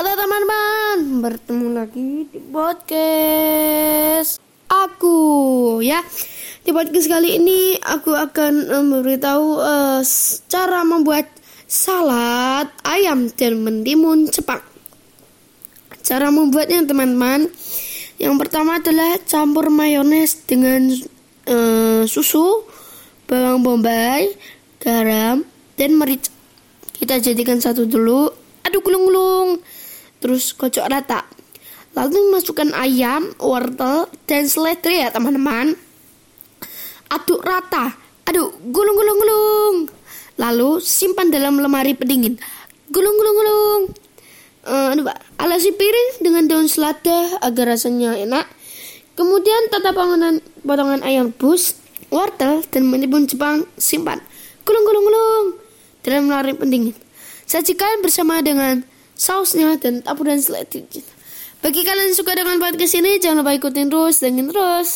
Halo teman-teman, bertemu lagi di podcast aku ya. Di podcast kali ini aku akan memberitahu uh, cara membuat salad ayam dan mentimun Jepang. Cara membuatnya teman-teman, yang pertama adalah campur mayones dengan uh, susu, bawang bombay, garam, dan merica. Kita jadikan satu dulu aduk gulung-gulung terus kocok rata. Lalu masukkan ayam wortel dan seledri ya teman-teman. Aduk rata. Aduk gulung-gulung-gulung lalu simpan dalam lemari pendingin. Gulung-gulung-gulung uh, alasi piring dengan daun selada agar rasanya enak. Kemudian tata potongan potongan ayam rebus wortel dan menimbun Jepang simpan. Gulung-gulung-gulung dalam lemari pendingin. Sajikan bersama dengan sausnya dan taburan seledri. Bagi kalian yang suka dengan podcast ini, jangan lupa ikutin terus, dengerin terus.